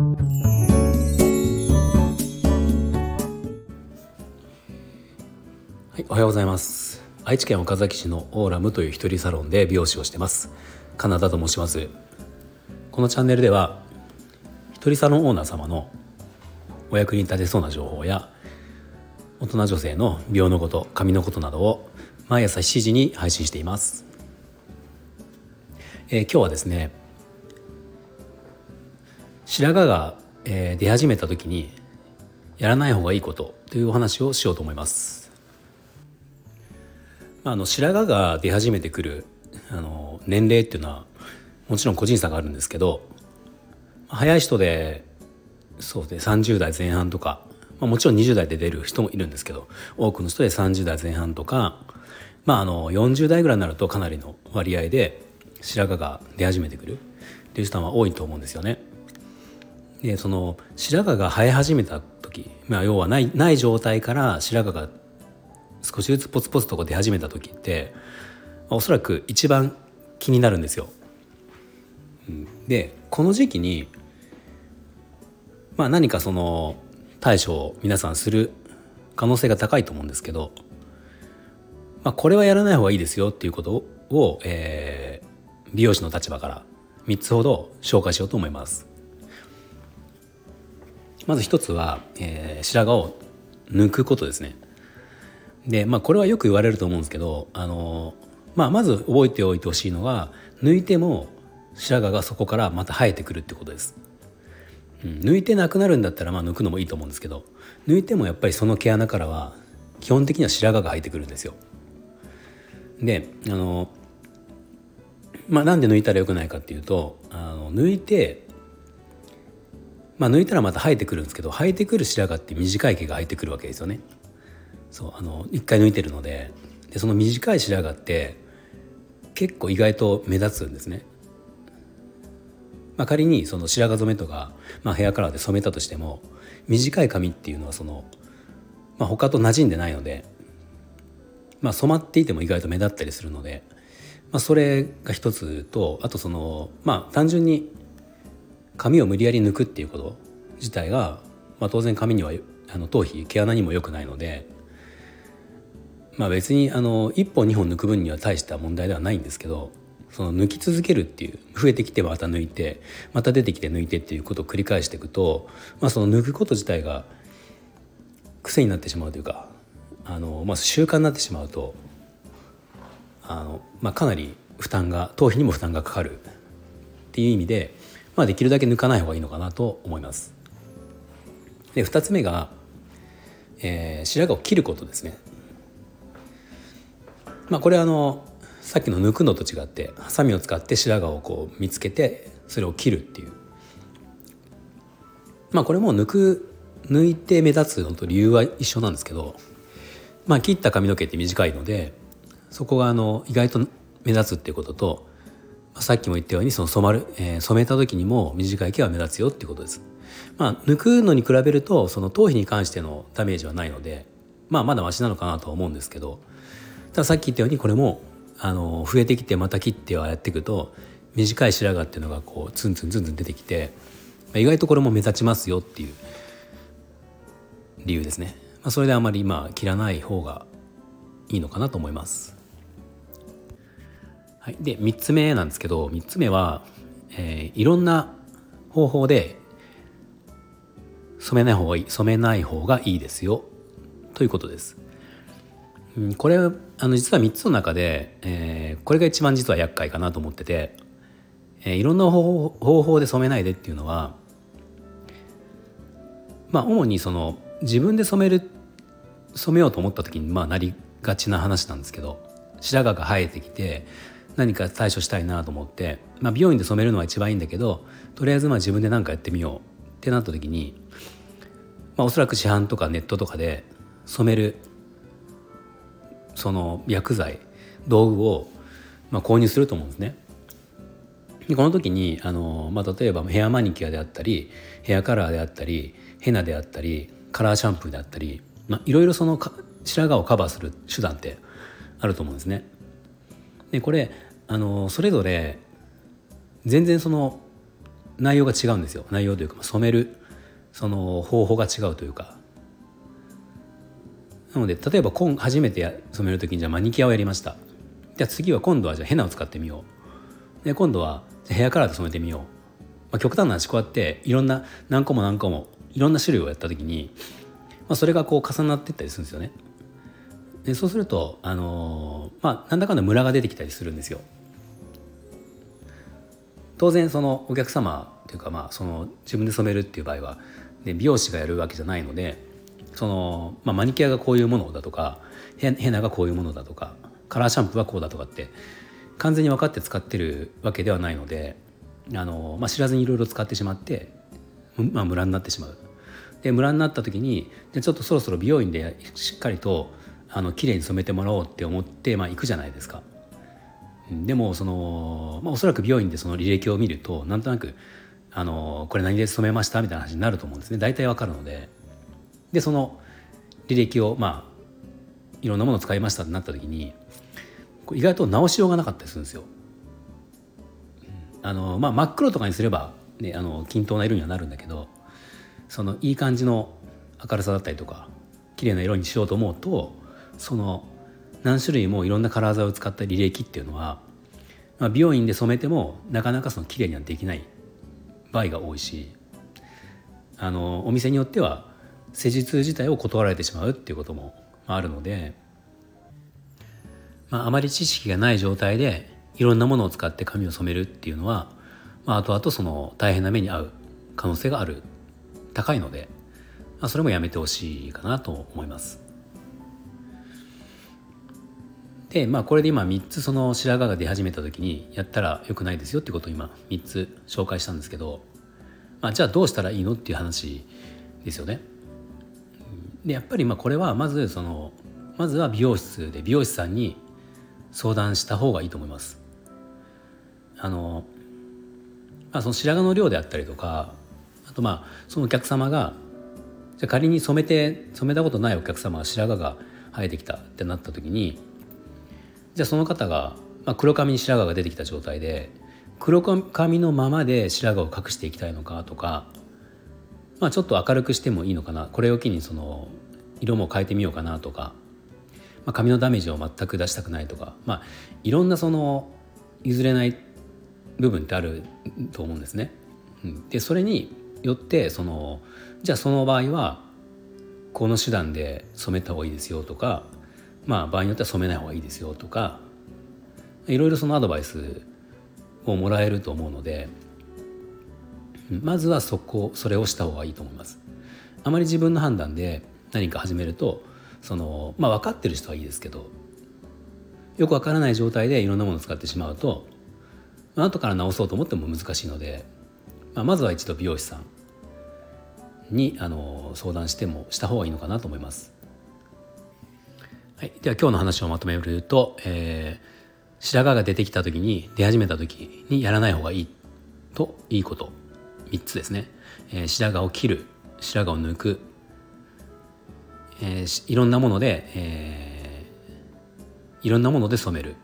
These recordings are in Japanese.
はい、おはようございます。愛知県岡崎市のオーラムという一人サロンで美容師をしてます。カナダと申します。このチャンネルでは一人サロンオーナー様のお役に立てそうな情報や大人女性の美容のこと髪のことなどを毎朝7時に配信しています、えー、今日はですね白髪が、え、出始めた時にやらない方がいいことというお話をしようと思いますあの白髪が出始めてくるあの年齢っていうのはもちろん個人差があるんですけど早い人でそうで30代前半とか、まあ、もちろん20代で出る人もいるんですけど多くの人で30代前半とか、まあ、あの40代ぐらいになるとかなりの割合で白髪が出始めてくるっていう人は多いと思うんですよね。でその白髪が生え始めた時、まあ、要はないない状態から白髪が少しずつポツポツと出始めた時って、まあ、おそらく一番気になるんですよ。でこの時期にまあ、何かその対処を皆さんする可能性が高いと思うんですけど、まあ、これはやらない方がいいですよっていうことを、えー、美容師の立場から3つほど紹介しようと思います。まず一つは、えー、白髪を抜くことですね。で、まあ、これはよく言われると思うんですけど、あのまあ、まず覚えておいてほしいのは抜いても白髪がそこからまた生えてくるってことです。抜いてなくなるんだったらまあ抜くのもいいと思うんですけど抜いてもやっぱりその毛穴からは基本的には白髪が生えてくるんですよ。であのまあなんで抜いたらよくないかっていうとあの抜いてまあ抜いたらまた生えてくるんですけど生えてくる白髪って短い毛が生えてくるわけですよね。そうあの一回抜いてるのででその短い白髪って結構意外と目立つんですね。まあ、仮にその白髪染めとか、まあ、ヘアカラーで染めたとしても短い髪っていうのはその、まあ、他と馴染んでないので、まあ、染まっていても意外と目立ったりするので、まあ、それが一つとあとそのまあ単純に髪を無理やり抜くっていうこと自体が、まあ、当然髪にはあの頭皮毛穴にも良くないので、まあ、別にあの1本2本抜く分には大した問題ではないんですけどその抜き続けるっていう増えてきてまた抜いてまた出てきて抜いてっていうことを繰り返していくと、まあ、その抜くこと自体が癖になってしまうというかあの、まあ、習慣になってしまうとあの、まあ、かなり負担が頭皮にも負担がかかるっていう意味で、まあ、できるだけ抜かない方がいいのかなと思います。で2つ目が、えー、白髪を切ることですね。まあ、これあのさっきの抜くのと違ってハサミを使って白髪をこう見つけてそれを切るっていうまあこれも抜く抜いて目立つのと理由は一緒なんですけどまあ切った髪の毛って短いのでそこがあの意外と目立つっていうことと、さっきも言ったようにその染まる、えー、染めた時にも短い毛は目立つよっていうことです。まあ、抜くのに比べるとその頭皮に関してのダメージはないので、まあ、まだマシなのかなとは思うんですけどたださっき言ったようにこれもあの増えてきてまた切ってはやっていくと短い白髪っていうのがこうツンツンツンツン出てきて意外とこれも目立ちますよっていう理由ですね、まあ、それであまりまあ切らない方がいいのかなと思います。はい、で3つ目なんですけど3つ目は、えー、いろんな方法で染めない方がいい染めない方がいいですよということです。これあの実は3つの中で、えー、これが一番実は厄介かなと思ってて、えー、いろんな方法で染めないでっていうのはまあ主にその自分で染める染めようと思った時にまあなりがちな話なんですけど白髪が生えてきて何か対処したいなと思って、まあ、美容院で染めるのは一番いいんだけどとりあえずまあ自分で何かやってみようってなった時に、まあ、おそらく市販とかネットとかで染めるその薬剤道具を、まあ、購入すると思うんですね。でこの時にあの、まあ、例えばヘアマニキュアであったりヘアカラーであったりヘナであったりカラーシャンプーであったり、まあ、いろいろその白髪をカバーする手段ってあると思うんですね。でこれあのそれぞれ全然その内容が違うんですよ。内容というか染めるその方法が違うというか。なので例えば今初めて染める時にじゃあマニキュアをやりました。じゃあ次は今度はじゃあヘナを使ってみよう。で今度はヘアカラーで染めてみよう、まあ、極端な話こうやっていろんな何個も何個もいろんな種類をやった時に、まあ、それがこう重なっていったりするんですよね。でそうするとあのー、まあなんだかんだムラが出てきたりするんですよ当然そのお客様というかまあその自分で染めるっていう場合は、ね、美容師がやるわけじゃないのでその、まあ、マニキュアがこういうものだとかヘナがこういうものだとかカラーシャンプーはこうだとかって完全に分かって使ってるわけではないのであの、まあ、知らずにいろいろ使ってしまって、まあ、ムラになってしまう。でムラになった時にでちょっとそろそろ美容院でしっかりとあの綺麗に染めてもらおうって思って、まあ、行くじゃないですか。でもその、まあ、おそらく美容院でその履歴を見るとなんとなくあのこれ何で染めましたみたいな話になると思うんですね大体わかるのででその履歴をまあいろんなものを使いましたってなった時に意外と直しようがなかったりするんですよ。あのまあ、真っ黒とかにすれば、ね、あの均等な色にはなるんだけどそのいい感じの明るさだったりとか綺麗な色にしようと思うとその何種類もいろんなカラー剤を使った履歴っていうのは、まあ、美容院で染めてもなかなかその綺麗にはできない場合が多いしあのお店によっては施術自体を断られてしまうっていうこともあるので、まあ、あまり知識がない状態でいろんなものを使って髪を染めるっていうのは、まあ、後々その大変な目に遭う可能性がある高いので、まあ、それもやめてほしいかなと思います。でまあこれで今3つその白髪が出始めた時にやったらよくないですよってことを今3つ紹介したんですけど、まあ、じゃあどうしたらいいのっていう話ですよね。でやっぱりまあこれはまずそのまずは美容室で美容師さんに相談した方がいいと思います。あの、まあ、その白髪の量であったりとかあとまあそのお客様がじゃ仮に染めて染めたことないお客様が白髪が生えてきたってなった時にじゃあその方が、まあ、黒髪に白髪が出てきた状態で黒髪のままで白髪を隠していきたいのかとかまあ、ちょっと明るくしてもいいのかなこれを機にその色も変えてみようかなとか、まあ、髪のダメージを全く出したくないとか、まあ、いろんなその譲れない部分ってあると思うんですね。でそれによってそのじゃあその場合はこの手段で染めた方がいいですよとか、まあ、場合によっては染めない方がいいですよとかいろいろそのアドバイスをもらえると思うのでまずはそこそれをした方がいいと思いますあまり自分の判断で何か始めるとそのまあ分かってる人はいいですけどよく分からない状態でいろんなものを使ってしまうと、あ、後から直そうと思っても難しいので、まあ、まずは一度美容師さんにあの相談してもした方がいいのかなと思います。はい、では今日の話をまとめると、えー、白髪が出てきた時に出始めた時にやらない方がいいといいこと。3つですね、えー、白髪を切る白髪を抜く、えー、いろんなもので、えー、いろんなもので染める、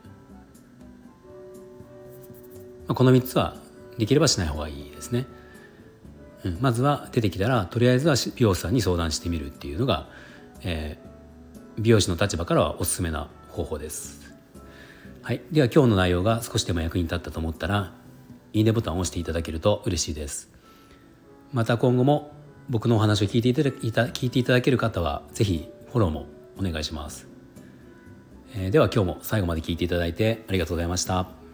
まあ、この3つはできればしない方がいいですね、うん、まずは出てきたらとりあえずは美容師さんに相談してみるっていうのが、えー、美容師の立場からはおすすめな方法です。はい、では今日の内容が少しでも役に立ったと思ったらいいねボタンを押していただけると嬉しいです。また今後も僕のお話を聞いていただ聞いていただける方は是非フォローもお願いします、えー、では今日も最後まで聞いていただいてありがとうございました。